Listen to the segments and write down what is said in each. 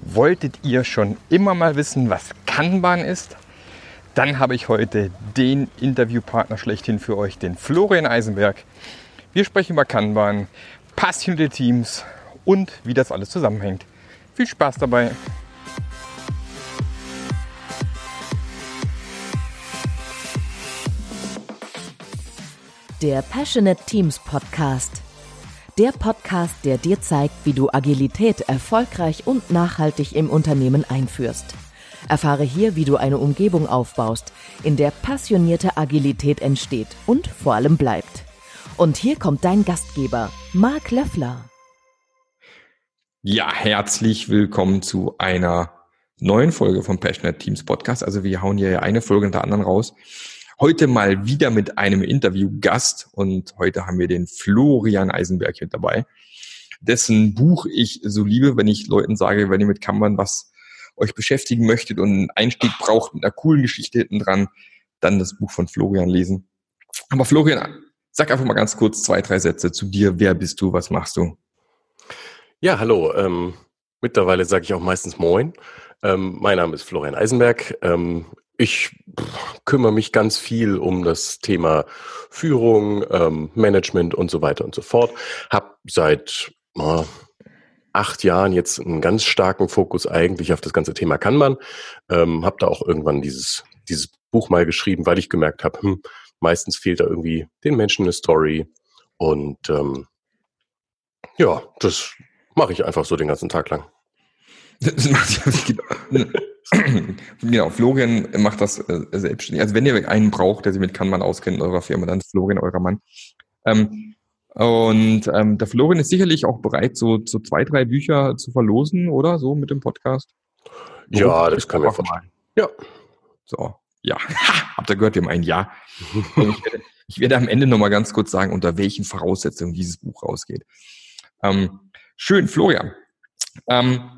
Wolltet ihr schon immer mal wissen, was Kanban ist? Dann habe ich heute den Interviewpartner schlechthin für euch, den Florian Eisenberg. Wir sprechen über Kanban, passionierte Teams und wie das alles zusammenhängt. Viel Spaß dabei! Der Passionate Teams Podcast. Der Podcast, der dir zeigt, wie du Agilität erfolgreich und nachhaltig im Unternehmen einführst. Erfahre hier, wie du eine Umgebung aufbaust, in der passionierte Agilität entsteht und vor allem bleibt. Und hier kommt dein Gastgeber, Marc Löffler. Ja, herzlich willkommen zu einer neuen Folge vom Passionate Teams Podcast. Also wir hauen hier eine Folge nach der anderen raus. Heute mal wieder mit einem Interviewgast und heute haben wir den Florian Eisenberg mit dabei, dessen Buch ich so liebe, wenn ich Leuten sage, wenn ihr mit Kanban was euch beschäftigen möchtet und einen Einstieg braucht mit einer coolen Geschichte hinten dran, dann das Buch von Florian lesen. Aber Florian, sag einfach mal ganz kurz zwei, drei Sätze zu dir. Wer bist du? Was machst du? Ja, hallo. Ähm, mittlerweile sage ich auch meistens Moin. Ähm, mein Name ist Florian Eisenberg. Ähm, ich kümmere mich ganz viel um das Thema Führung, ähm, Management und so weiter und so fort. Hab seit äh, acht Jahren jetzt einen ganz starken Fokus eigentlich auf das ganze Thema Kanban. Ähm, hab da auch irgendwann dieses, dieses Buch mal geschrieben, weil ich gemerkt habe, hm, meistens fehlt da irgendwie den Menschen eine Story. Und ähm, ja, das mache ich einfach so den ganzen Tag lang. Das macht ja, genau, Florian macht das äh, selbstständig. Also wenn ihr einen braucht, der sich mit Kanban auskennt in eurer Firma, dann ist Florian eurer Mann. Ähm, und ähm, der Florian ist sicherlich auch bereit, so, so zwei, drei Bücher zu verlosen, oder? So mit dem Podcast. So, ja, das kann man vorstellen. Ja. So, ja. Habt ihr gehört, wir haben ein Ja. ich, werde, ich werde am Ende nochmal ganz kurz sagen, unter welchen Voraussetzungen dieses Buch rausgeht. Ähm, schön, Florian. Ähm,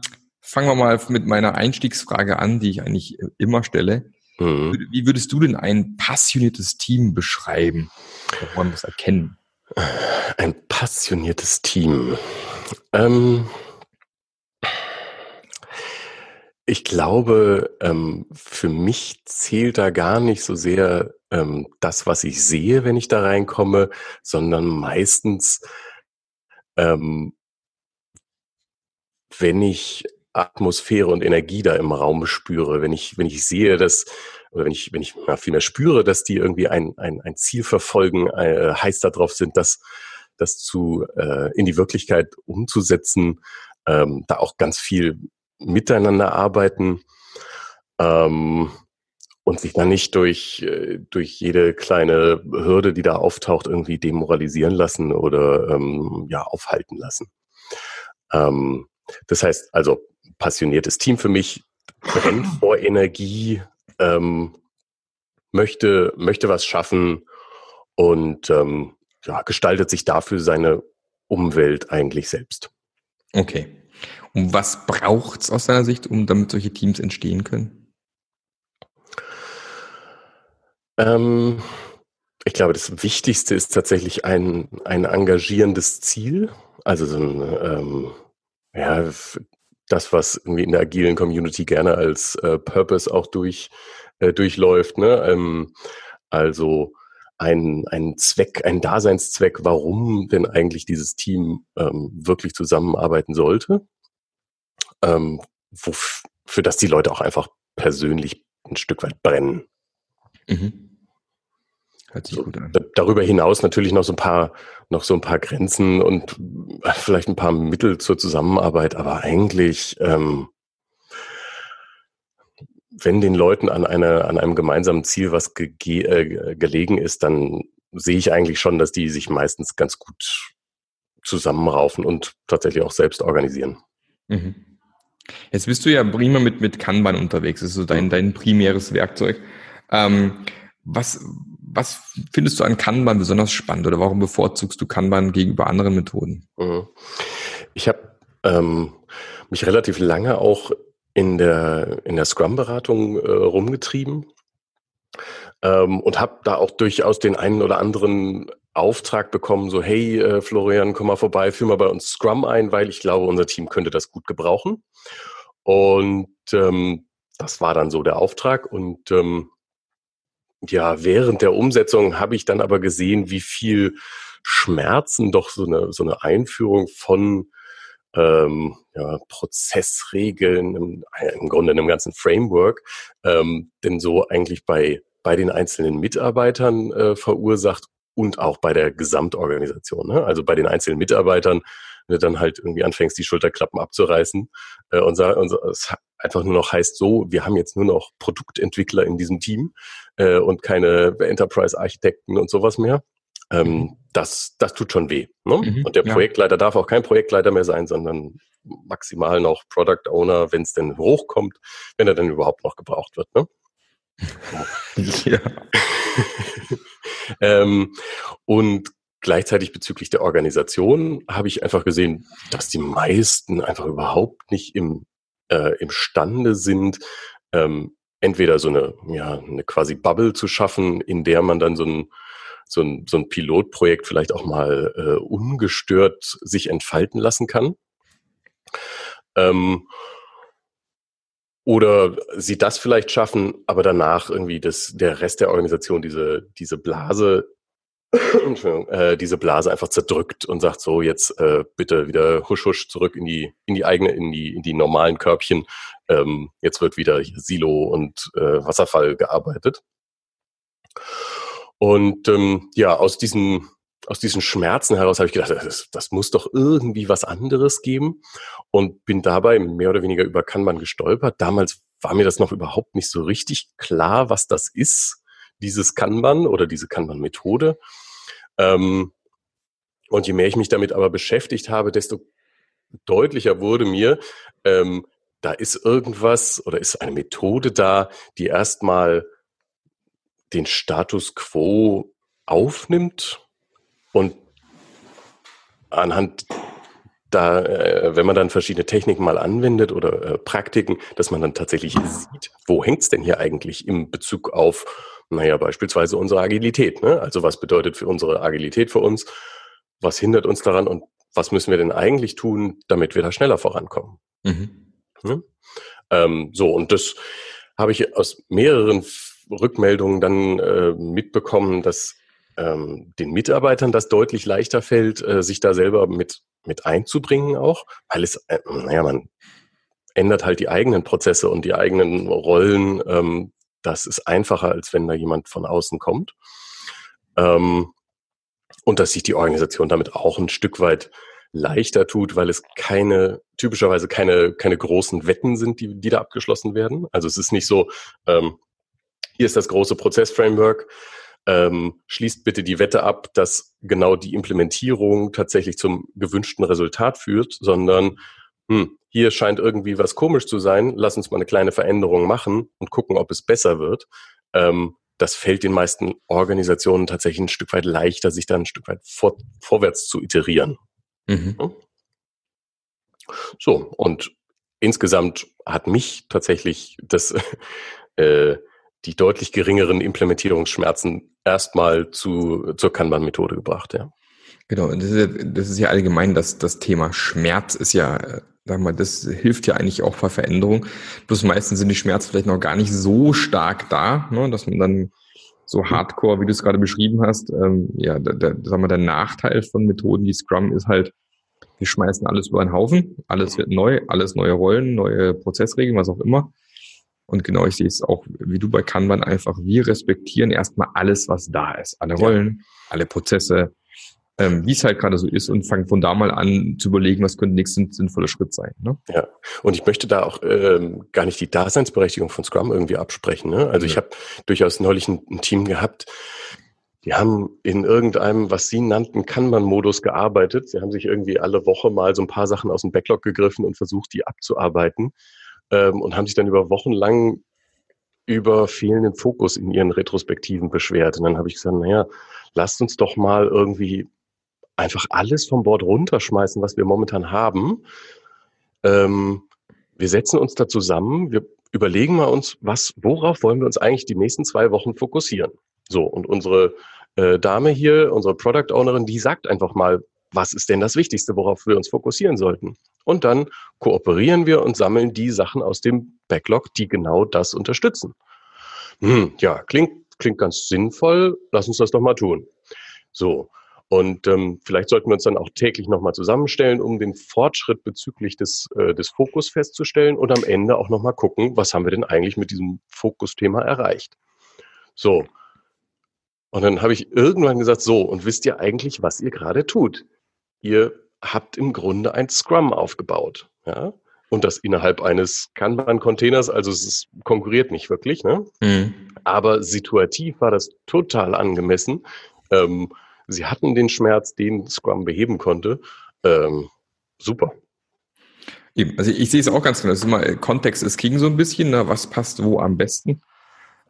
fangen wir mal mit meiner Einstiegsfrage an, die ich eigentlich äh, immer stelle. Mhm. Wie würdest du denn ein passioniertes Team beschreiben? Man das erkennen? Ein passioniertes Team. Ähm, ich glaube, ähm, für mich zählt da gar nicht so sehr ähm, das, was ich sehe, wenn ich da reinkomme, sondern meistens, ähm, wenn ich Atmosphäre und Energie da im Raum spüre, wenn ich, wenn ich sehe, dass, oder wenn ich, wenn ich vielmehr spüre, dass die irgendwie ein, ein, ein Ziel verfolgen, äh, heiß darauf sind, das, das zu, äh, in die Wirklichkeit umzusetzen, ähm, da auch ganz viel miteinander arbeiten, ähm, und sich dann nicht durch, äh, durch jede kleine Hürde, die da auftaucht, irgendwie demoralisieren lassen oder ähm, ja, aufhalten lassen. Ähm, das heißt also, passioniertes Team für mich, brennt vor Energie, ähm, möchte, möchte was schaffen und ähm, ja, gestaltet sich dafür seine Umwelt eigentlich selbst. Okay. Und was braucht es aus deiner Sicht, um damit solche Teams entstehen können? Ähm, ich glaube, das Wichtigste ist tatsächlich ein, ein engagierendes Ziel. Also so ein, ähm, ja, das, was irgendwie in der agilen Community gerne als äh, Purpose auch durch, äh, durchläuft. Ne? Ähm, also ein, ein Zweck, ein Daseinszweck, warum denn eigentlich dieses Team ähm, wirklich zusammenarbeiten sollte. Ähm, wo, für das die Leute auch einfach persönlich ein Stück weit brennen. Mhm. Hört sich so, gut an. Darüber hinaus natürlich noch so ein paar, noch so ein paar Grenzen und vielleicht ein paar Mittel zur Zusammenarbeit, aber eigentlich, ähm, wenn den Leuten an einer, an einem gemeinsamen Ziel was ge äh, gelegen ist, dann sehe ich eigentlich schon, dass die sich meistens ganz gut zusammenraufen und tatsächlich auch selbst organisieren. Mhm. Jetzt bist du ja prima mit, mit Kanban unterwegs. Das ist so dein, dein primäres Werkzeug. Ähm, was, was findest du an Kanban besonders spannend oder warum bevorzugst du Kanban gegenüber anderen Methoden? Mhm. Ich habe ähm, mich relativ lange auch in der, in der Scrum-Beratung äh, rumgetrieben ähm, und habe da auch durchaus den einen oder anderen Auftrag bekommen, so hey äh, Florian, komm mal vorbei, führ mal bei uns Scrum ein, weil ich glaube, unser Team könnte das gut gebrauchen. Und ähm, das war dann so der Auftrag. Und ähm, ja, während der Umsetzung habe ich dann aber gesehen, wie viel Schmerzen doch so eine, so eine Einführung von ähm, ja, Prozessregeln, im, im Grunde einem ganzen Framework, ähm, denn so eigentlich bei, bei den einzelnen Mitarbeitern äh, verursacht und auch bei der Gesamtorganisation. Ne? Also bei den einzelnen Mitarbeitern, wenn du dann halt irgendwie anfängst, die Schulterklappen abzureißen äh, und, und es einfach nur noch heißt so, wir haben jetzt nur noch Produktentwickler in diesem Team äh, und keine Enterprise-Architekten und sowas mehr. Ähm, mhm. das, das tut schon weh. Ne? Mhm, und der Projektleiter ja. darf auch kein Projektleiter mehr sein, sondern maximal noch Product Owner, wenn es denn hochkommt, wenn er dann überhaupt noch gebraucht wird. Ne? ja. ähm, und gleichzeitig bezüglich der Organisation habe ich einfach gesehen, dass die meisten einfach überhaupt nicht im, äh, imstande sind, ähm, entweder so eine, ja, eine quasi Bubble zu schaffen, in der man dann so ein, so ein, so ein Pilotprojekt vielleicht auch mal äh, ungestört sich entfalten lassen kann. Ähm, oder sie das vielleicht schaffen, aber danach irgendwie das, der Rest der Organisation diese, diese Blase, äh, diese Blase einfach zerdrückt und sagt so, jetzt äh, bitte wieder husch husch zurück in die, in die eigene, in die, in die normalen Körbchen. Ähm, jetzt wird wieder Silo und äh, Wasserfall gearbeitet. Und ähm, ja, aus diesen, aus diesen Schmerzen heraus habe ich gedacht, das, das muss doch irgendwie was anderes geben. Und bin dabei mehr oder weniger über Kanban gestolpert. Damals war mir das noch überhaupt nicht so richtig klar, was das ist, dieses Kanban oder diese Kanban-Methode. Ähm, und je mehr ich mich damit aber beschäftigt habe, desto deutlicher wurde mir, ähm, da ist irgendwas oder ist eine Methode da, die erstmal den Status quo aufnimmt und anhand da, äh, wenn man dann verschiedene Techniken mal anwendet oder äh, Praktiken, dass man dann tatsächlich sieht, wo hängt's denn hier eigentlich im Bezug auf, naja, beispielsweise unsere Agilität. Ne? Also was bedeutet für unsere Agilität für uns? Was hindert uns daran und was müssen wir denn eigentlich tun, damit wir da schneller vorankommen? Mhm. Ne? Ähm, so, und das habe ich aus mehreren Rückmeldungen dann äh, mitbekommen, dass ähm, den Mitarbeitern das deutlich leichter fällt, äh, sich da selber mit, mit einzubringen auch, weil es, äh, naja, man ändert halt die eigenen Prozesse und die eigenen Rollen. Ähm, das ist einfacher, als wenn da jemand von außen kommt. Ähm, und dass sich die Organisation damit auch ein Stück weit leichter tut, weil es keine, typischerweise keine, keine großen Wetten sind, die, die da abgeschlossen werden. Also es ist nicht so, ähm, hier ist das große Prozessframework, ähm, schließt bitte die Wette ab, dass genau die Implementierung tatsächlich zum gewünschten Resultat führt, sondern hm, hier scheint irgendwie was komisch zu sein, lass uns mal eine kleine Veränderung machen und gucken, ob es besser wird. Ähm, das fällt den meisten Organisationen tatsächlich ein Stück weit leichter, sich dann ein Stück weit vor, vorwärts zu iterieren. Mhm. So, und insgesamt hat mich tatsächlich das äh, die deutlich geringeren Implementierungsschmerzen erstmal zu, zur Kanban-Methode gebracht, ja. Genau, das ist ja, das ist ja allgemein, das, das Thema Schmerz ist ja, äh, sag mal, das hilft ja eigentlich auch bei Veränderung. Bloß meistens sind die Schmerzen vielleicht noch gar nicht so stark da, ne, dass man dann so hardcore, wie du es gerade beschrieben hast, ähm, ja, der, der, sag mal, der Nachteil von Methoden wie Scrum ist halt, wir schmeißen alles über einen Haufen, alles wird neu, alles neue Rollen, neue Prozessregeln, was auch immer. Und genau, ich sehe es auch wie du bei Kanban einfach, wir respektieren erstmal alles, was da ist. Alle Rollen, ja. alle Prozesse, ähm, wie es halt gerade so ist und fangen von da mal an zu überlegen, was könnte nächster sinnvoller Schritt sein. Ne? Ja, und ich möchte da auch ähm, gar nicht die Daseinsberechtigung von Scrum irgendwie absprechen. Ne? Also ja. ich habe durchaus neulich ein, ein Team gehabt, die haben in irgendeinem, was sie nannten, Kanban-Modus gearbeitet. Sie haben sich irgendwie alle Woche mal so ein paar Sachen aus dem Backlog gegriffen und versucht, die abzuarbeiten ähm, und haben sich dann über Wochen lang über fehlenden Fokus in ihren Retrospektiven beschwert. Und dann habe ich gesagt, naja, lasst uns doch mal irgendwie einfach alles vom Bord runterschmeißen, was wir momentan haben. Ähm, wir setzen uns da zusammen, wir überlegen mal uns, was, worauf wollen wir uns eigentlich die nächsten zwei Wochen fokussieren? So, und unsere äh, Dame hier, unsere Product Ownerin, die sagt einfach mal, was ist denn das Wichtigste, worauf wir uns fokussieren sollten? Und dann kooperieren wir und sammeln die Sachen aus dem Backlog, die genau das unterstützen. Hm, ja, klingt, klingt ganz sinnvoll. Lass uns das doch mal tun. So. Und ähm, vielleicht sollten wir uns dann auch täglich nochmal zusammenstellen, um den Fortschritt bezüglich des, äh, des Fokus festzustellen und am Ende auch nochmal gucken, was haben wir denn eigentlich mit diesem Fokusthema erreicht. So. Und dann habe ich irgendwann gesagt, so, und wisst ihr eigentlich, was ihr gerade tut? Ihr habt im Grunde ein Scrum aufgebaut. Ja? Und das innerhalb eines Kanban-Containers, also es ist, konkurriert nicht wirklich, ne? Mhm. Aber situativ war das total angemessen. Ähm, sie hatten den Schmerz, den Scrum beheben konnte. Ähm, super. Eben, also ich sehe es auch ganz genau. Das ist immer, Kontext ist King so ein bisschen, ne? was passt wo am besten.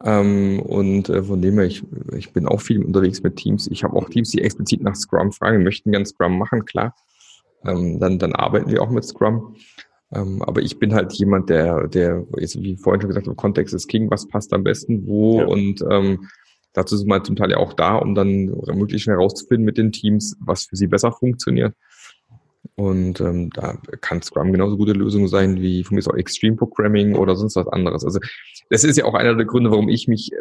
Ähm, und äh, von dem her, ich, ich bin auch viel unterwegs mit Teams. Ich habe auch Teams, die explizit nach Scrum fragen, möchten gern Scrum machen, klar. Ähm, dann, dann arbeiten wir auch mit Scrum. Ähm, aber ich bin halt jemand, der, der, wie vorhin schon gesagt, habe, Kontext ist King, was passt am besten wo ja. und ähm, dazu sind wir zum Teil ja auch da, um dann möglichst schnell herauszufinden mit den Teams, was für sie besser funktioniert. Und ähm, da kann Scrum genauso gute Lösung sein wie von mir auch Extreme Programming oder sonst was anderes. Also das ist ja auch einer der Gründe, warum ich mich äh,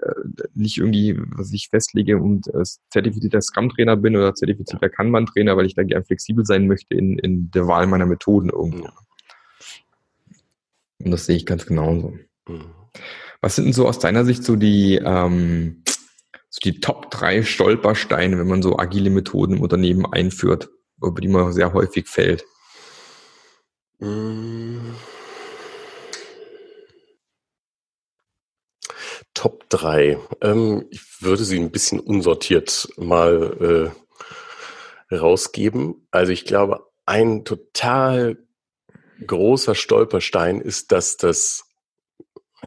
nicht irgendwie, was ich festlege und äh, zertifizierter Scrum-Trainer bin oder zertifizierter Kanban-Trainer, weil ich da gerne flexibel sein möchte in, in der Wahl meiner Methoden irgendwo. Und das sehe ich ganz genauso. Mhm. Was sind denn so aus deiner Sicht so die, ähm, so die Top drei Stolpersteine, wenn man so agile Methoden im Unternehmen einführt, über die man sehr häufig fällt? Mhm. Top 3. Ähm, ich würde sie ein bisschen unsortiert mal äh, rausgeben. Also ich glaube, ein total großer Stolperstein ist, dass das,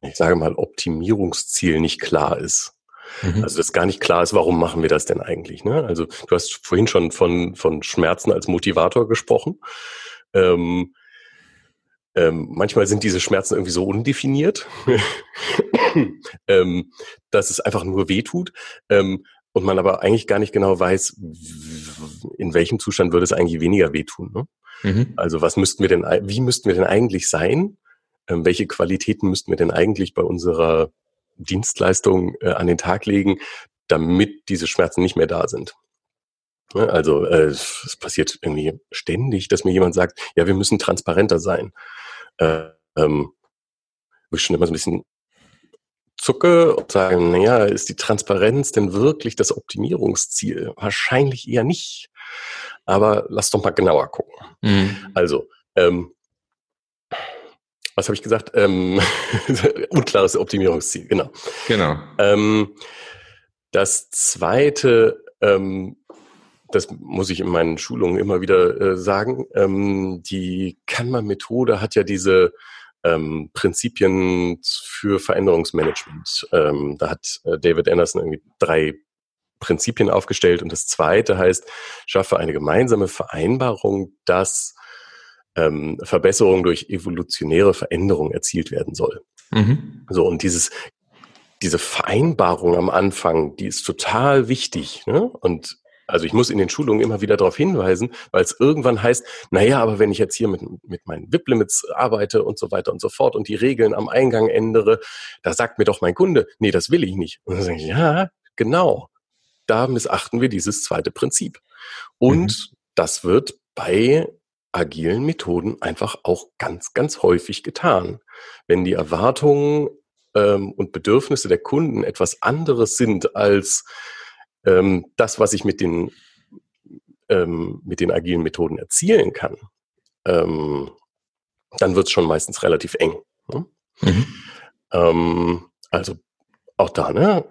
ich sage mal, Optimierungsziel nicht klar ist. Mhm. Also dass gar nicht klar ist, warum machen wir das denn eigentlich? Ne? Also du hast vorhin schon von, von Schmerzen als Motivator gesprochen. Ähm, ähm, manchmal sind diese Schmerzen irgendwie so undefiniert, ähm, dass es einfach nur weh tut ähm, und man aber eigentlich gar nicht genau weiß, in welchem Zustand würde es eigentlich weniger wehtun. Ne? Mhm. Also was müssten wir denn, wie müssten wir denn eigentlich sein? Ähm, welche Qualitäten müssten wir denn eigentlich bei unserer Dienstleistung äh, an den Tag legen, damit diese Schmerzen nicht mehr da sind? Ne, also äh, es passiert irgendwie ständig, dass mir jemand sagt, ja, wir müssen transparenter sein. Äh, ähm, wo ich schon immer so ein bisschen zucke und sage, naja, ist die Transparenz denn wirklich das Optimierungsziel? Wahrscheinlich eher nicht. Aber lass doch mal genauer gucken. Mhm. Also, ähm, was habe ich gesagt? Ähm, unklares Optimierungsziel, genau. Genau. Ähm, das zweite, ähm, das muss ich in meinen Schulungen immer wieder äh, sagen, ähm, die Kanban-Methode hat ja diese ähm, Prinzipien für Veränderungsmanagement. Ähm, da hat äh, David Anderson irgendwie drei Prinzipien aufgestellt. Und das zweite heißt, schaffe eine gemeinsame Vereinbarung, dass ähm, Verbesserung durch evolutionäre Veränderung erzielt werden soll. Mhm. So, und dieses, diese Vereinbarung am Anfang, die ist total wichtig. Ne? Und also ich muss in den Schulungen immer wieder darauf hinweisen, weil es irgendwann heißt, naja, aber wenn ich jetzt hier mit, mit meinen VIP-Limits arbeite und so weiter und so fort und die Regeln am Eingang ändere, da sagt mir doch mein Kunde, nee, das will ich nicht. Und dann sage ich, ja, genau da missachten wir dieses zweite Prinzip. Und mhm. das wird bei agilen Methoden einfach auch ganz, ganz häufig getan. Wenn die Erwartungen ähm, und Bedürfnisse der Kunden etwas anderes sind als ähm, das, was ich mit den, ähm, mit den agilen Methoden erzielen kann, ähm, dann wird es schon meistens relativ eng. Ne? Mhm. Ähm, also auch da, ne?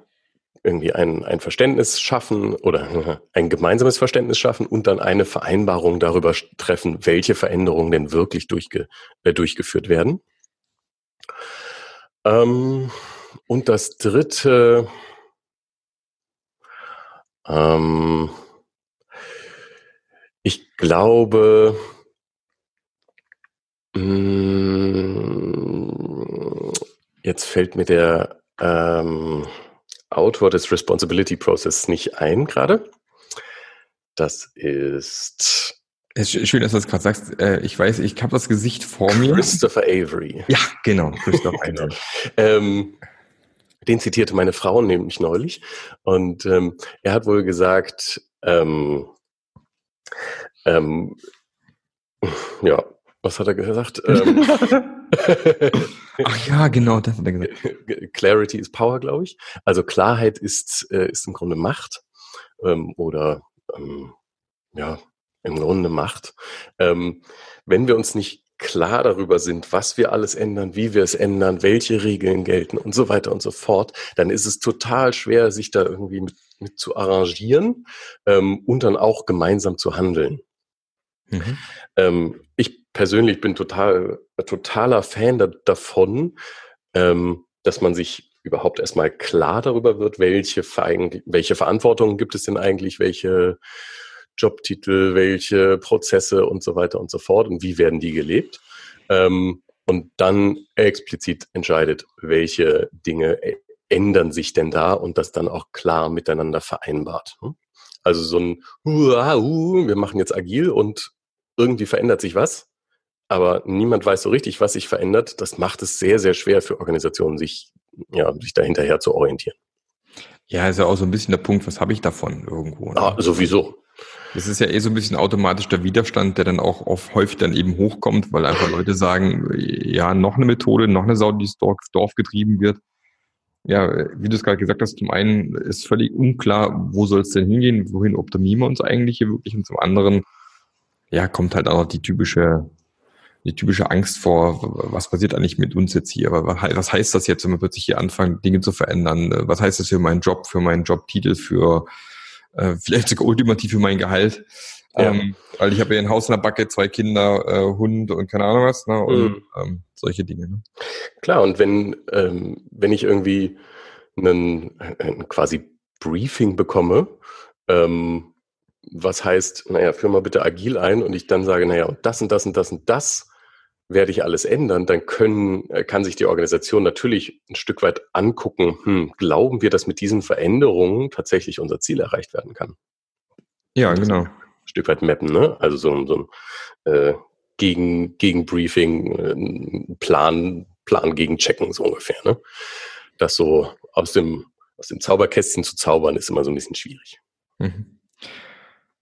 Irgendwie ein, ein Verständnis schaffen oder ein gemeinsames Verständnis schaffen und dann eine Vereinbarung darüber treffen, welche Veränderungen denn wirklich durchge, äh, durchgeführt werden. Ähm, und das dritte, ähm, ich glaube, mh, mm, jetzt fällt mir der, ähm, Autor des Responsibility Process nicht ein gerade. Das ist es ist schön, dass du das gerade sagst. Äh, ich weiß, ich habe das Gesicht vor mir. Christopher Avery. Ja, genau, Christopher genau. Avery. Ähm, den zitierte meine Frau nämlich neulich. Und ähm, er hat wohl gesagt, ähm, ähm, ja, was hat er gesagt? Ähm, Ach ja, genau, das hat er gesagt. Clarity is Power, glaube ich. Also Klarheit ist, äh, ist im Grunde Macht ähm, oder ähm, ja, im Grunde Macht. Ähm, wenn wir uns nicht klar darüber sind, was wir alles ändern, wie wir es ändern, welche Regeln gelten und so weiter und so fort, dann ist es total schwer, sich da irgendwie mit, mit zu arrangieren ähm, und dann auch gemeinsam zu handeln. Mhm. Ähm, persönlich bin total, totaler Fan da, davon, ähm, dass man sich überhaupt erstmal klar darüber wird, welche, welche Verantwortungen gibt es denn eigentlich, welche Jobtitel, welche Prozesse und so weiter und so fort und wie werden die gelebt. Ähm, und dann explizit entscheidet, welche Dinge ändern sich denn da und das dann auch klar miteinander vereinbart. Hm? Also so ein, wir machen jetzt agil und irgendwie verändert sich was, aber niemand weiß so richtig, was sich verändert. Das macht es sehr, sehr schwer für Organisationen, sich, ja, sich dahinterher zu orientieren. Ja, ist ja auch so ein bisschen der Punkt, was habe ich davon irgendwo? Ne? Ah, sowieso. Das ist ja eh so ein bisschen automatisch der Widerstand, der dann auch oft häufig dann eben hochkommt, weil einfach Leute sagen, ja, noch eine Methode, noch eine Sau, die ins Dorf, Dorf getrieben wird. Ja, wie du es gerade gesagt hast, zum einen ist völlig unklar, wo soll es denn hingehen, wohin optimieren wir uns eigentlich hier wirklich und zum anderen, ja, kommt halt auch noch die typische, die typische Angst vor, was passiert eigentlich mit uns jetzt hier? Aber was heißt das jetzt, wenn wir plötzlich hier anfangen, Dinge zu verändern? Was heißt das für meinen Job, für meinen Jobtitel, für äh, vielleicht sogar ultimativ für mein Gehalt. Ja. Ähm, weil ich habe ja ein Haus in der Backe, zwei Kinder, äh, Hund und keine Ahnung was, ne? Und mhm. ähm, solche Dinge. Ne? Klar, und wenn, ähm, wenn ich irgendwie einen, einen quasi Briefing bekomme, ähm, was heißt, naja, führ mal bitte agil ein und ich dann sage, naja, und das und das und das und das werde ich alles ändern, dann können, äh, kann sich die Organisation natürlich ein Stück weit angucken, hm, glauben wir, dass mit diesen Veränderungen tatsächlich unser Ziel erreicht werden kann? Ja, genau. Ein Stück weit mappen, ne? Also so, so ein äh, gegen, gegen Briefing, äh, Plan, Plan gegen Checken, so ungefähr, ne? Das so aus dem, aus dem Zauberkästchen zu zaubern, ist immer so ein bisschen schwierig. Mhm.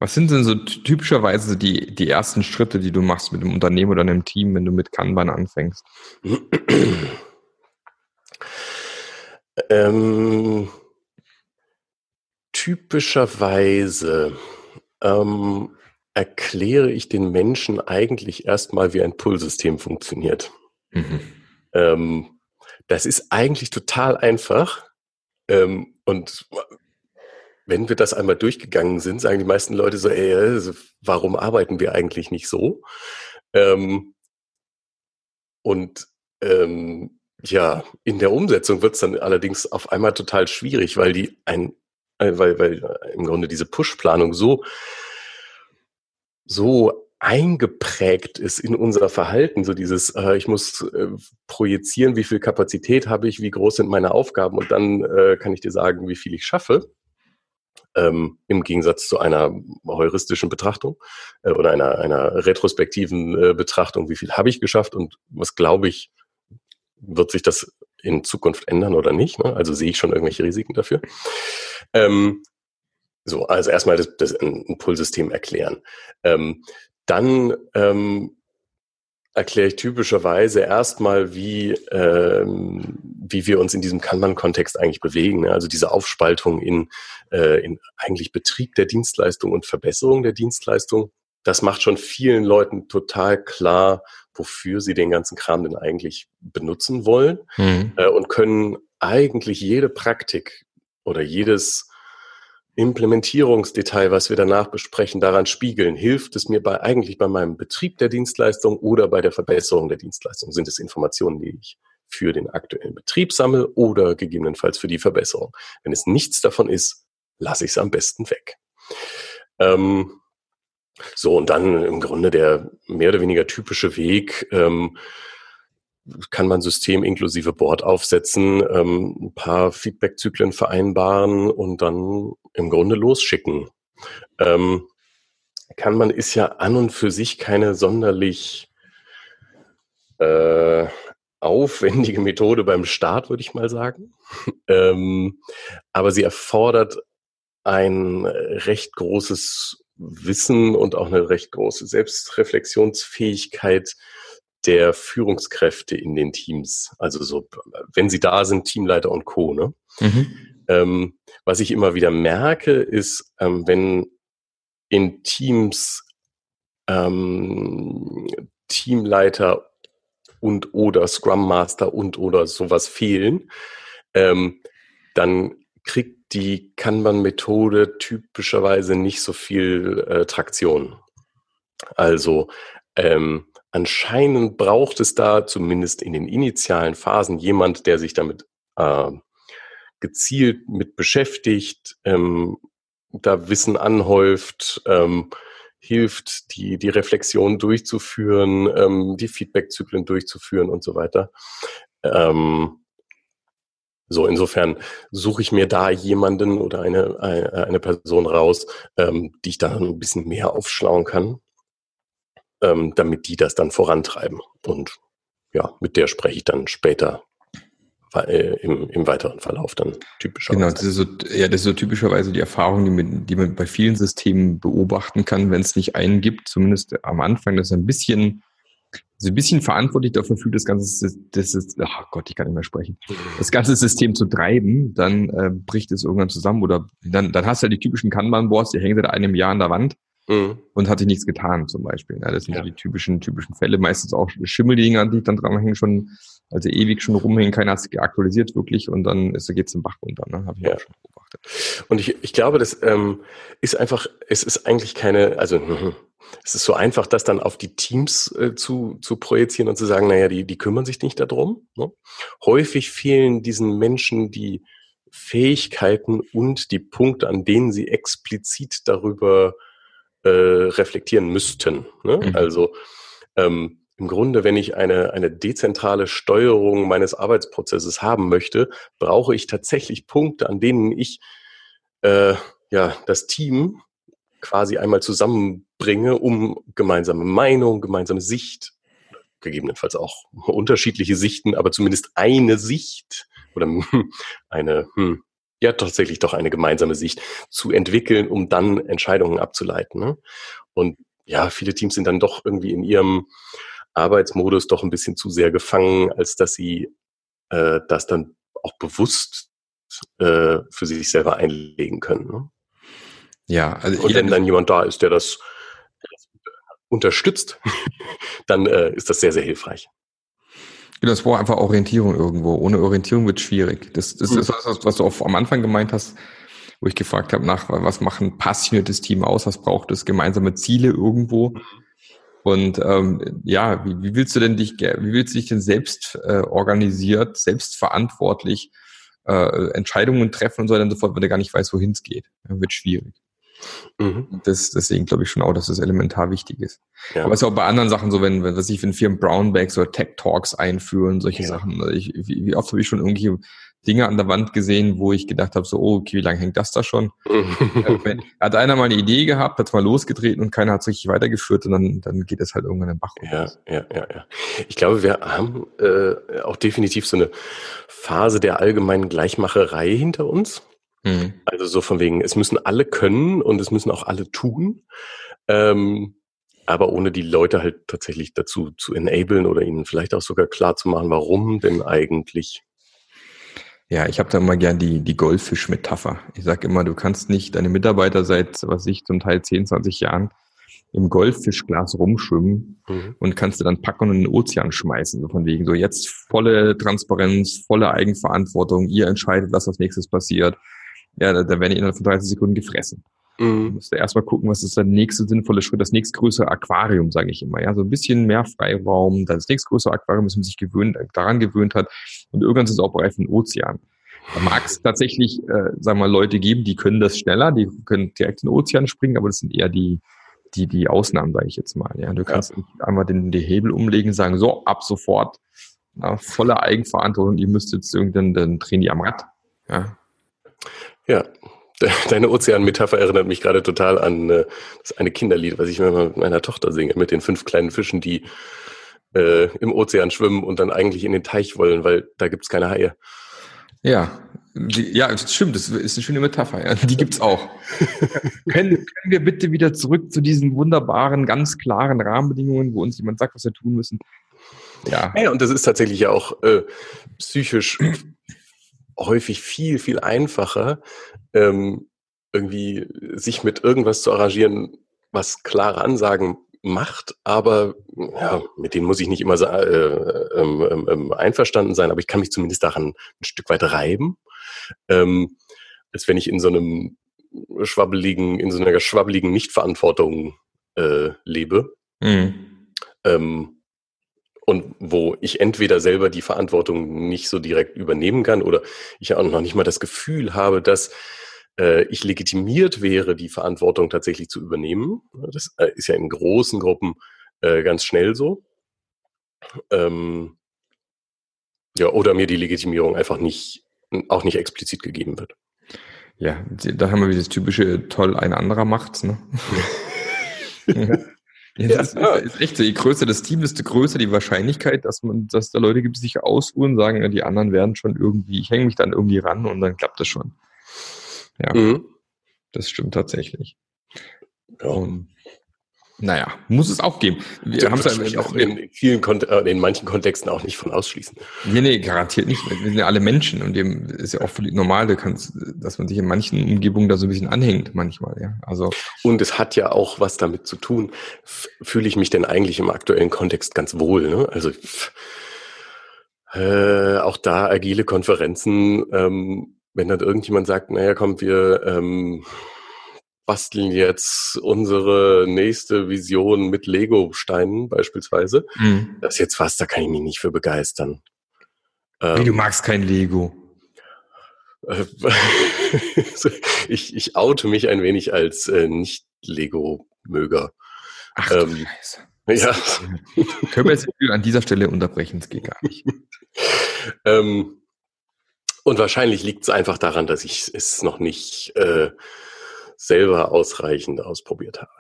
Was sind denn so typischerweise die, die ersten Schritte, die du machst mit einem Unternehmen oder einem Team, wenn du mit Kanban anfängst? Ähm, typischerweise ähm, erkläre ich den Menschen eigentlich erstmal, wie ein Pull-System funktioniert. Mhm. Ähm, das ist eigentlich total einfach. Ähm, und wenn wir das einmal durchgegangen sind, sagen die meisten Leute so, ey, also warum arbeiten wir eigentlich nicht so? Ähm, und ähm, ja, in der Umsetzung wird es dann allerdings auf einmal total schwierig, weil die ein, äh, weil, weil äh, im Grunde diese Push-Planung so, so eingeprägt ist in unser Verhalten, so dieses, äh, ich muss äh, projizieren, wie viel Kapazität habe ich, wie groß sind meine Aufgaben und dann äh, kann ich dir sagen, wie viel ich schaffe ähm, im Gegensatz zu einer heuristischen Betrachtung äh, oder einer, einer retrospektiven äh, Betrachtung, wie viel habe ich geschafft und was glaube ich, wird sich das in Zukunft ändern oder nicht? Ne? Also sehe ich schon irgendwelche Risiken dafür. Ähm, so, also erstmal das, das Impulssystem erklären. Ähm, dann ähm, erkläre ich typischerweise erstmal, wie, ähm, wie wir uns in diesem Kanban-Kontext eigentlich bewegen. Ne? Also diese Aufspaltung in, äh, in eigentlich Betrieb der Dienstleistung und Verbesserung der Dienstleistung. Das macht schon vielen Leuten total klar, wofür sie den ganzen Kram denn eigentlich benutzen wollen mhm. äh, und können eigentlich jede Praktik oder jedes Implementierungsdetail, was wir danach besprechen, daran spiegeln. Hilft es mir bei, eigentlich bei meinem Betrieb der Dienstleistung oder bei der Verbesserung der Dienstleistung? Sind es Informationen, die ich für den aktuellen Betrieb sammle oder gegebenenfalls für die Verbesserung? Wenn es nichts davon ist, lasse ich es am besten weg. Ähm, so, und dann im Grunde der mehr oder weniger typische Weg, ähm, kann man System inklusive Board aufsetzen, ähm, ein paar Feedback-Zyklen vereinbaren und dann im Grunde losschicken. Ähm, Kanban ist ja an und für sich keine sonderlich äh, aufwendige Methode beim Start, würde ich mal sagen. ähm, aber sie erfordert ein recht großes Wissen und auch eine recht große Selbstreflexionsfähigkeit der Führungskräfte in den Teams. Also so, wenn sie da sind, Teamleiter und Co. Ne? Mhm. Ähm, was ich immer wieder merke, ist, ähm, wenn in Teams ähm, Teamleiter und oder Scrum Master und oder sowas fehlen, ähm, dann kriegt die Kanban-Methode typischerweise nicht so viel äh, Traktion. Also ähm, anscheinend braucht es da zumindest in den initialen Phasen jemand, der sich damit äh, gezielt mit beschäftigt, ähm, da Wissen anhäuft, ähm, hilft, die, die Reflexion durchzuführen, ähm, die Feedbackzyklen durchzuführen und so weiter. Ähm, so, insofern suche ich mir da jemanden oder eine, eine Person raus, ähm, die ich da ein bisschen mehr aufschlauen kann, ähm, damit die das dann vorantreiben. Und ja, mit der spreche ich dann später äh, im, im weiteren Verlauf dann typischerweise. Genau, das ist so, ja, das ist so typischerweise die Erfahrung, die man, die man bei vielen Systemen beobachten kann, wenn es nicht einen gibt, zumindest am Anfang, dass ein bisschen, also ein bisschen verantwortlich dafür fühlt, das ganze, das ist, ach Gott, ich kann nicht mehr sprechen, das ganze System zu treiben, dann äh, bricht es irgendwann zusammen oder dann, dann hast du ja die typischen Kanban-Boards, die hängen seit einem Jahr an der Wand mhm. und hat sich nichts getan zum Beispiel. Ja, das sind ja. so die typischen, typischen Fälle, meistens auch Schimmeldinger, die dann dranhängen, schon also ewig schon rumhängen, keiner hat es aktualisiert wirklich und dann ist, geht's im Bach runter, ne? Habe ich ja. auch schon beobachtet. Und ich, ich glaube, das ähm, ist einfach, es ist eigentlich keine, also es ist so einfach, das dann auf die Teams äh, zu, zu projizieren und zu sagen, naja, die, die kümmern sich nicht darum. Ne? Häufig fehlen diesen Menschen die Fähigkeiten und die Punkte, an denen sie explizit darüber äh, reflektieren müssten. Ne? Mhm. Also ähm, im Grunde, wenn ich eine, eine dezentrale Steuerung meines Arbeitsprozesses haben möchte, brauche ich tatsächlich Punkte, an denen ich äh, ja, das Team quasi einmal zusammenbringe, um gemeinsame Meinung, gemeinsame Sicht, gegebenenfalls auch unterschiedliche Sichten, aber zumindest eine Sicht oder eine, hm, ja tatsächlich doch eine gemeinsame Sicht zu entwickeln, um dann Entscheidungen abzuleiten. Ne? Und ja, viele Teams sind dann doch irgendwie in ihrem Arbeitsmodus doch ein bisschen zu sehr gefangen, als dass sie äh, das dann auch bewusst äh, für sich selber einlegen können. Ne? Ja, also und wenn dann jemand da ist, der das, der das unterstützt, dann äh, ist das sehr, sehr hilfreich. Genau, das braucht einfach Orientierung irgendwo. Ohne Orientierung wird es schwierig. Das, das mhm. ist das, was du auch am Anfang gemeint hast, wo ich gefragt habe nach, was macht ein passioniertes Team aus, was braucht es, gemeinsame Ziele irgendwo. Mhm. Und ähm, ja, wie, wie willst du denn dich, wie willst du dich denn selbst äh, organisiert, selbstverantwortlich äh, Entscheidungen treffen und so weiter und so fort, wenn du gar nicht weißt, wohin es geht? Ja, wird schwierig. Mhm. Das, deswegen glaube ich schon auch, dass das elementar wichtig ist. Ja. Aber es ist auch bei anderen Sachen so, wenn, wenn was ich, wenn Firmen Brownbacks oder Tech Talks einführen, solche ja. Sachen. Also ich, wie, wie oft habe ich schon irgendwelche Dinge an der Wand gesehen, wo ich gedacht habe, so, oh, okay, wie lange hängt das da schon? Äh, hat einer mal eine Idee gehabt, hat mal losgetreten und keiner hat es richtig weitergeführt und dann, dann geht es halt irgendwann in den Bach. Ja, ja, ja, ja. Ich glaube, wir haben äh, auch definitiv so eine Phase der allgemeinen Gleichmacherei hinter uns. Mhm. Also so von wegen, es müssen alle können und es müssen auch alle tun. Ähm, aber ohne die Leute halt tatsächlich dazu zu enablen oder ihnen vielleicht auch sogar klar zu machen, warum denn eigentlich ja, ich habe da immer gern die, die Goldfisch-Metapher. Ich sage immer, du kannst nicht deine Mitarbeiter seit, was ich, zum Teil 10, 20 Jahren im Goldfischglas rumschwimmen mhm. und kannst du dann packen und in den Ozean schmeißen. So von wegen so jetzt volle Transparenz, volle Eigenverantwortung, ihr entscheidet, was als nächstes passiert. Ja, da, da werden die innerhalb von 30 Sekunden gefressen. Mhm. Du musst erstmal gucken, was ist der nächste sinnvolle Schritt, das nächstgrößere Aquarium, sage ich immer. Ja, so ein bisschen mehr Freiraum, das nächstgrößere Aquarium, das man sich gewöhnt, daran gewöhnt hat. Und irgendwann ist es auch bereit für den Ozean. Da mag es tatsächlich, äh, sagen wir mal, Leute geben, die können das schneller, die können direkt in den Ozean springen, aber das sind eher die, die, die Ausnahmen, sage ich jetzt mal. Ja, du kannst ja. einmal den, den Hebel umlegen, sagen, so, ab sofort, na, volle Eigenverantwortung, ihr müsst jetzt irgendwann, dann drehen die am Rad. Ja. Ja, Deine Ozean-Metapher erinnert mich gerade total an äh, das eine Kinderlied, was ich mit meiner Tochter singe, mit den fünf kleinen Fischen, die äh, im Ozean schwimmen und dann eigentlich in den Teich wollen, weil da gibt's keine Haie. Ja, die, ja, das stimmt, das ist eine schöne Metapher. Ja. Die gibt's auch. können, können wir bitte wieder zurück zu diesen wunderbaren, ganz klaren Rahmenbedingungen, wo uns jemand sagt, was wir tun müssen? Ja. Ja, und das ist tatsächlich ja auch äh, psychisch häufig viel, viel einfacher, ähm, irgendwie sich mit irgendwas zu arrangieren, was klare Ansagen macht, aber ja, mit denen muss ich nicht immer äh, ähm, ähm, ähm, einverstanden sein, aber ich kann mich zumindest daran ein Stück weit reiben, ähm, als wenn ich in so einem schwabbeligen, in so einer schwabbeligen Nichtverantwortung äh, lebe. Mhm. Und wo ich entweder selber die Verantwortung nicht so direkt übernehmen kann oder ich auch noch nicht mal das Gefühl habe, dass äh, ich legitimiert wäre, die Verantwortung tatsächlich zu übernehmen. Das äh, ist ja in großen Gruppen äh, ganz schnell so. Ähm, ja, oder mir die Legitimierung einfach nicht, auch nicht explizit gegeben wird. Ja, da haben wir wieder das typische toll ein anderer macht's, ne? Ja, das ja. Ist, ist, echt so. Je größer das Team, desto größer die Wahrscheinlichkeit, dass man, dass da Leute gibt, die sich ausruhen, sagen, ja, die anderen werden schon irgendwie, ich hänge mich dann irgendwie ran und dann klappt das schon. Ja. Mhm. Das stimmt tatsächlich. Ja. Und, naja, muss es auch geben. Wir haben es ja auch in vielen äh, in manchen Kontexten auch nicht von ausschließen. Nee, nee, garantiert nicht. Wir sind ja alle Menschen und dem ist ja auch völlig normal, dass man sich in manchen Umgebungen da so ein bisschen anhängt manchmal, ja. Also. Und es hat ja auch was damit zu tun. Fühle ich mich denn eigentlich im aktuellen Kontext ganz wohl, ne? Also, äh, auch da agile Konferenzen, ähm, wenn dann irgendjemand sagt, naja, komm, wir ähm, basteln jetzt unsere nächste Vision mit Lego-Steinen beispielsweise. Mhm. Das ist jetzt was, da kann ich mich nicht für begeistern. Ähm, du magst kein Lego. ich, ich oute mich ein wenig als äh, Nicht-Lego-Möger. Ach ähm, Scheiße. Ja. Können wir jetzt an dieser Stelle unterbrechen? Es geht gar nicht. ähm, und wahrscheinlich liegt es einfach daran, dass ich es noch nicht äh, selber ausreichend ausprobiert habe.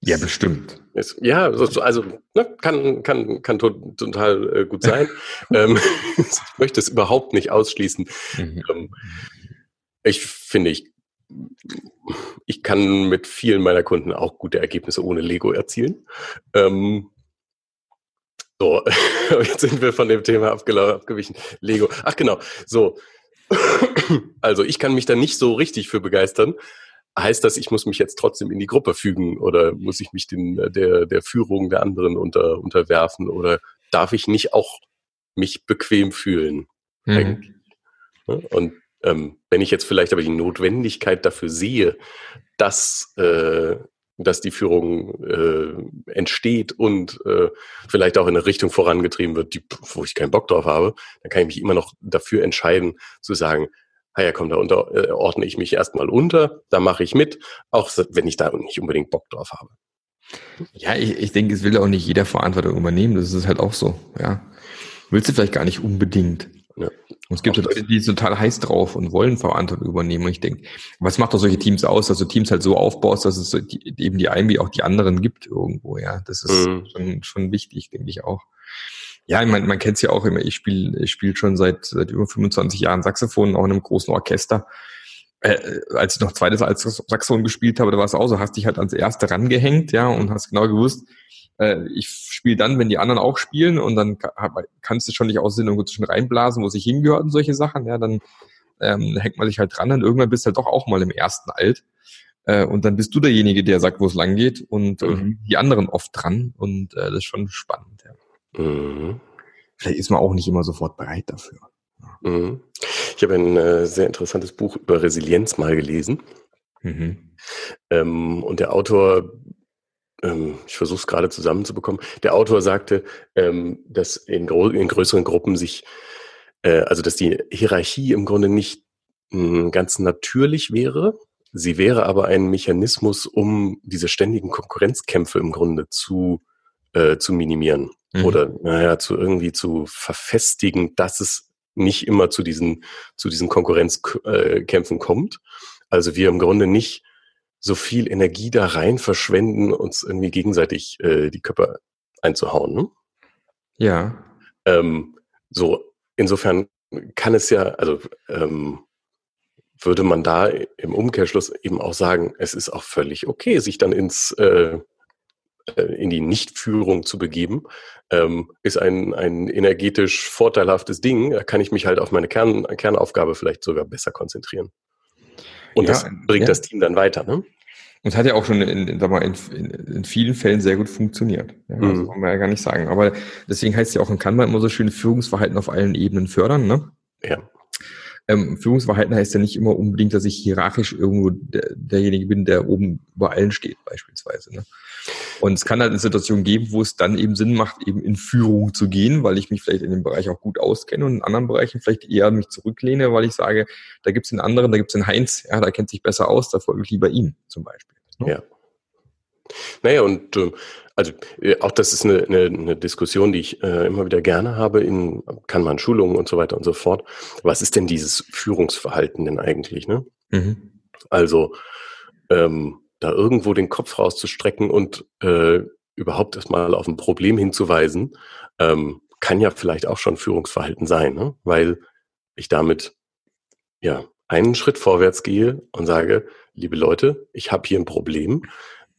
Ja, bestimmt. Es, ja, also ne, kann, kann, kann to total äh, gut sein. ähm, ich möchte es überhaupt nicht ausschließen. Mhm. Ähm, ich finde, ich, ich kann mit vielen meiner Kunden auch gute Ergebnisse ohne Lego erzielen. Ähm, so, jetzt sind wir von dem Thema abgewichen. Lego. Ach genau. So, also ich kann mich da nicht so richtig für begeistern. Heißt das, ich muss mich jetzt trotzdem in die Gruppe fügen oder muss ich mich den, der, der Führung der anderen unter, unterwerfen oder darf ich nicht auch mich bequem fühlen? Mhm. Und ähm, wenn ich jetzt vielleicht aber die Notwendigkeit dafür sehe, dass äh, dass die Führung äh, entsteht und äh, vielleicht auch in eine Richtung vorangetrieben wird, die, wo ich keinen Bock drauf habe, dann kann ich mich immer noch dafür entscheiden, zu sagen, ah ja, komm, da unter, äh, ordne ich mich erstmal unter, da mache ich mit, auch wenn ich da nicht unbedingt Bock drauf habe. Ja, ich, ich denke, es will auch nicht jeder Verantwortung übernehmen, das ist halt auch so, ja. Willst du vielleicht gar nicht unbedingt. Ja. Und es gibt halt Leute, die sind total heiß drauf und wollen Verantwortung übernehmen. Und ich denke, was macht doch solche Teams aus, dass du Teams halt so aufbaust, dass es eben die einen wie auch die anderen gibt irgendwo, ja. Das ist mhm. schon, schon wichtig, denke ich auch. Ja, ich meine, man kennt es ja auch immer, ich spiele ich spiel schon seit, seit über 25 Jahren Saxophon, auch in einem großen Orchester. Äh, als ich noch zweites als Saxophon gespielt habe, da war es auch so, hast dich halt ans erste rangehängt, ja, und hast genau gewusst, äh, ich spiele dann, wenn die anderen auch spielen und dann kannst du schon nicht aussehen irgendwo zwischen reinblasen, wo sich hingehört und solche Sachen, ja, dann ähm, hängt man sich halt dran und irgendwann bist du halt doch auch mal im ersten alt. Äh, und dann bist du derjenige, der sagt, wo es lang geht und mhm. die anderen oft dran und äh, das ist schon spannend. Mhm. Vielleicht ist man auch nicht immer sofort bereit dafür. Mhm. Ich habe ein äh, sehr interessantes Buch über Resilienz mal gelesen. Mhm. Ähm, und der Autor ähm, ich versuche es gerade zusammenzubekommen. Der Autor sagte, ähm, dass in, in, größeren Gruppen sich, äh, also dass die Hierarchie im Grunde nicht mh, hm, ganz natürlich wäre. Sie wäre aber ein Mechanismus, um diese ständigen Konkurrenzkämpfe im Grunde zu, äh, zu minimieren. Mhm. Oder naja, zu irgendwie zu verfestigen, dass es nicht immer zu diesen, zu diesen Konkurrenzkämpfen kommt. Also wir im Grunde nicht so viel Energie da rein verschwenden, uns irgendwie gegenseitig äh, die Köpfe einzuhauen. Ne? Ja. Ähm, so, insofern kann es ja, also ähm, würde man da im Umkehrschluss eben auch sagen, es ist auch völlig okay, sich dann ins äh, äh, in die Nichtführung zu begeben, ähm, ist ein, ein energetisch vorteilhaftes Ding. Da kann ich mich halt auf meine Kern, Kernaufgabe vielleicht sogar besser konzentrieren. Und ja, das bringt ja. das Team dann weiter. Ne? Und es hat ja auch schon in, sag mal, in, in, vielen Fällen sehr gut funktioniert. Ja, mhm. Das kann man ja gar nicht sagen. Aber deswegen heißt es ja auch in Kanban immer so schön Führungsverhalten auf allen Ebenen fördern. Ne? Ja. Ähm, Führungsverhalten heißt ja nicht immer unbedingt, dass ich hierarchisch irgendwo der, derjenige bin, der oben über allen steht, beispielsweise. Ne? Und es kann halt eine Situation geben, wo es dann eben Sinn macht, eben in Führung zu gehen, weil ich mich vielleicht in dem Bereich auch gut auskenne und in anderen Bereichen vielleicht eher mich zurücklehne, weil ich sage, da gibt es den anderen, da gibt es den Heinz, ja, da kennt sich besser aus, da folge ich lieber ihm zum Beispiel. Ne? Ja. Naja, und äh, also äh, auch das ist eine, eine, eine Diskussion, die ich äh, immer wieder gerne habe, in kann man Schulungen und so weiter und so fort. Was ist denn dieses Führungsverhalten denn eigentlich? Ne? Mhm. Also ähm, da irgendwo den Kopf rauszustrecken und äh, überhaupt erstmal auf ein Problem hinzuweisen, ähm, kann ja vielleicht auch schon Führungsverhalten sein, ne? weil ich damit ja einen Schritt vorwärts gehe und sage, liebe Leute, ich habe hier ein Problem.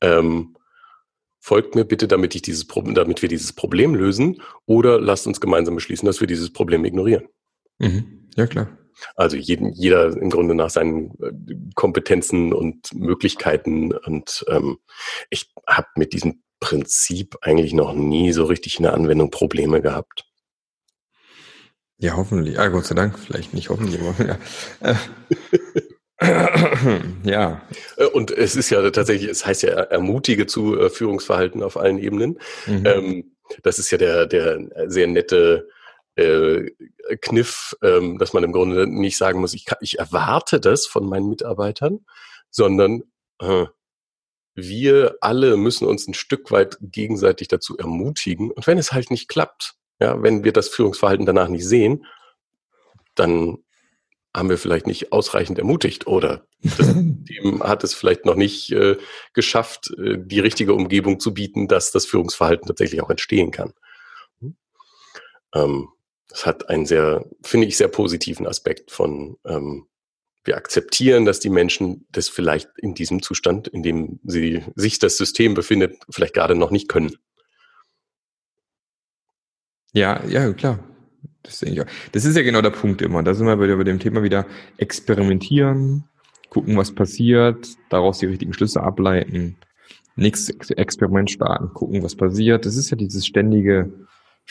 Ähm, folgt mir bitte, damit ich dieses Problem, damit wir dieses Problem lösen, oder lasst uns gemeinsam beschließen, dass wir dieses Problem ignorieren. Mhm. Ja, klar. Also jeden, jeder im Grunde nach seinen äh, Kompetenzen und Möglichkeiten. Und ähm, ich habe mit diesem Prinzip eigentlich noch nie so richtig in der Anwendung Probleme gehabt. Ja, hoffentlich. Ah, Gott sei Dank, vielleicht nicht hoffentlich, aber ja. ja. Äh, und es ist ja tatsächlich, es heißt ja ermutige zu äh, Führungsverhalten auf allen Ebenen. Mhm. Ähm, das ist ja der, der sehr nette äh, Kniff, ähm, dass man im Grunde nicht sagen muss, ich, kann, ich erwarte das von meinen Mitarbeitern, sondern äh, wir alle müssen uns ein Stück weit gegenseitig dazu ermutigen. Und wenn es halt nicht klappt, ja, wenn wir das Führungsverhalten danach nicht sehen, dann haben wir vielleicht nicht ausreichend ermutigt oder das Team hat es vielleicht noch nicht äh, geschafft, äh, die richtige Umgebung zu bieten, dass das Führungsverhalten tatsächlich auch entstehen kann. Hm? Ähm, das hat einen sehr, finde ich, sehr positiven Aspekt von, ähm, wir akzeptieren, dass die Menschen das vielleicht in diesem Zustand, in dem sie sich das System befindet, vielleicht gerade noch nicht können. Ja, ja, klar. Das, denke ich auch. das ist ja genau der Punkt immer. Da sind wir bei dem Thema wieder experimentieren, gucken, was passiert, daraus die richtigen Schlüsse ableiten, nächstes Experiment starten, gucken, was passiert. Das ist ja dieses ständige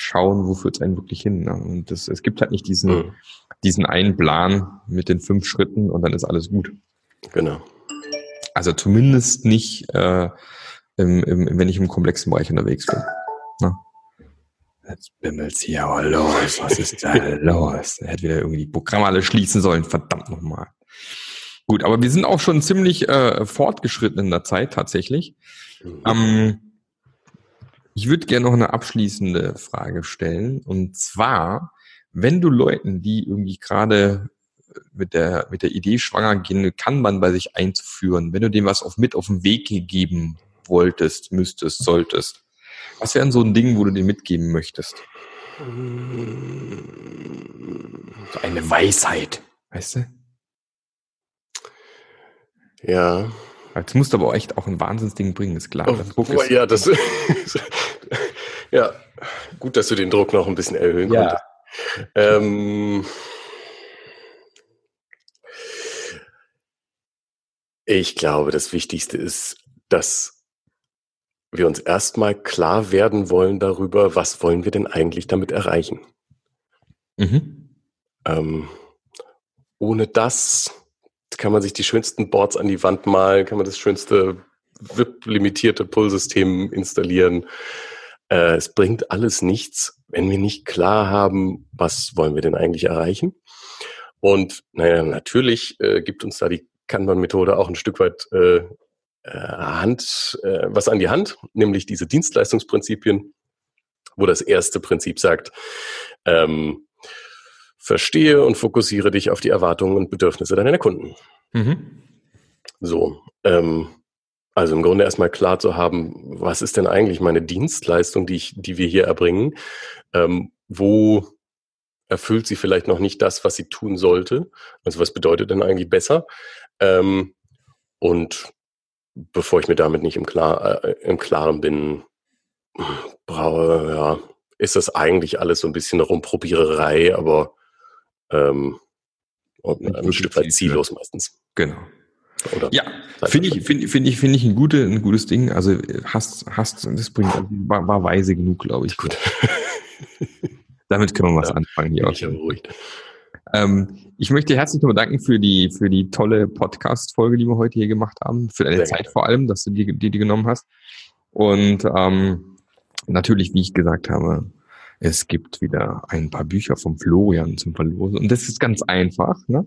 Schauen, wo führt es einen wirklich hin. Ne? Und das, es gibt halt nicht diesen, mhm. diesen einen Plan mit den fünf Schritten und dann ist alles gut. Genau. Also zumindest nicht, äh, im, im, wenn ich im komplexen Bereich unterwegs bin. Ne? Jetzt bimmelt's hier aber los. Was ist da los? Er hätte wieder irgendwie die Programme alle schließen sollen. Verdammt nochmal. Gut, aber wir sind auch schon ziemlich äh, fortgeschritten in der Zeit tatsächlich. Mhm. Ähm, ich würde gerne noch eine abschließende Frage stellen. Und zwar, wenn du Leuten, die irgendwie gerade mit der, mit der Idee schwanger gehen, kann man bei sich einzuführen, wenn du dem was auf, mit auf den Weg geben wolltest, müsstest, solltest, was wären so ein Ding, wo du dir mitgeben möchtest? So eine Weisheit, weißt du? Ja. Jetzt musst du aber echt auch ein Wahnsinnsding bringen, ist klar. Das oh, ist ja, das, ja, gut, dass du den Druck noch ein bisschen erhöhen ja. konntest. Ähm, ich glaube, das Wichtigste ist, dass wir uns erstmal klar werden wollen darüber, was wollen wir denn eigentlich damit erreichen. Mhm. Ähm, ohne das kann man sich die schönsten Boards an die Wand malen, kann man das schönste VIP-limitierte Pull-System installieren. Äh, es bringt alles nichts, wenn wir nicht klar haben, was wollen wir denn eigentlich erreichen. Und naja, natürlich äh, gibt uns da die Kanban-Methode auch ein Stück weit äh, äh, Hand, äh, was an die Hand, nämlich diese Dienstleistungsprinzipien, wo das erste Prinzip sagt, ähm, verstehe und fokussiere dich auf die Erwartungen und Bedürfnisse deiner Kunden. Mhm. So, ähm, also im Grunde erstmal klar zu haben, was ist denn eigentlich meine Dienstleistung, die, ich, die wir hier erbringen? Ähm, wo erfüllt sie vielleicht noch nicht das, was sie tun sollte? Also was bedeutet denn eigentlich besser? Ähm, und bevor ich mir damit nicht im, Klar, äh, im Klaren bin, brauche, ja, ist das eigentlich alles so ein bisschen Rumprobiererei, aber ähm, ein Stück weit ziellos meistens. Genau. Oder ja, finde ich, finde find ich, finde ich ein, gute, ein gutes Ding. Also hast, hast, das bringt, war, war weise genug, glaube ich. Gut. Damit können wir was ja, anfangen hier. Ich, ähm, ich möchte herzlich nochmal danken für die, für die tolle Podcast-Folge, die wir heute hier gemacht haben. Für deine Sehr Zeit gerne. vor allem, dass du die, die, die genommen hast. Und ähm, natürlich, wie ich gesagt habe, es gibt wieder ein paar Bücher vom Florian zum Verlosen. Und das ist ganz einfach. Ne?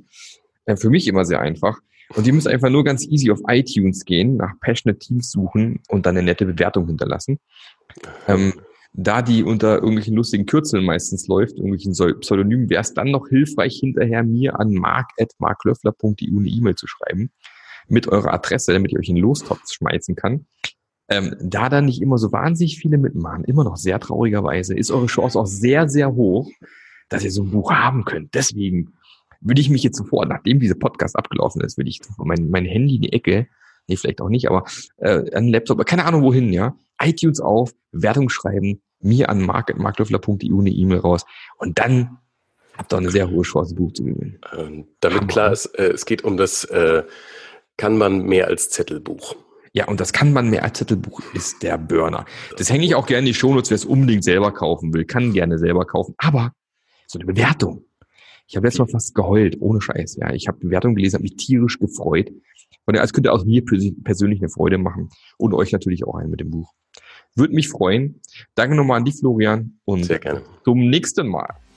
Äh, für mich immer sehr einfach. Und ihr müsst einfach nur ganz easy auf iTunes gehen, nach Passionate Teams suchen und dann eine nette Bewertung hinterlassen. Ähm, da die unter irgendwelchen lustigen Kürzeln meistens läuft, irgendwelchen Pseudonymen, wäre es dann noch hilfreich, hinterher mir an mark.marklöffler.eu eine E-Mail zu schreiben mit eurer Adresse, damit ich euch in den Lostopf schmeißen kann. Ähm, da dann nicht immer so wahnsinnig viele mitmachen, immer noch sehr traurigerweise, ist eure Chance auch sehr, sehr hoch, dass ihr so ein Buch haben könnt. Deswegen würde ich mich jetzt sofort, nachdem dieser Podcast abgelaufen ist, würde ich mein, mein Handy in die Ecke, nee, vielleicht auch nicht, aber äh, ein Laptop, keine Ahnung wohin, ja, iTunes auf, Wertung schreiben, mir an marketlöffler.eu eine E-Mail raus und dann habt ihr eine sehr hohe Chance, Buch zu gewinnen. Ähm, damit Hammer. klar ist, äh, es geht um das äh, kann man mehr als Zettelbuch. Ja, und das kann man mehr als Zettelbuch ist der Burner. Das hänge ich auch gerne in die Shownotes, wer es unbedingt selber kaufen will, kann gerne selber kaufen. Aber so eine Bewertung, ich habe letztes Mal fast geheult, ohne Scheiß. Ja, ich habe Bewertung gelesen, habe mich tierisch gefreut. Und als könnte aus mir persönlich eine Freude machen und euch natürlich auch ein mit dem Buch. Würde mich freuen. Danke nochmal an die Florian und Sehr gerne. zum nächsten Mal.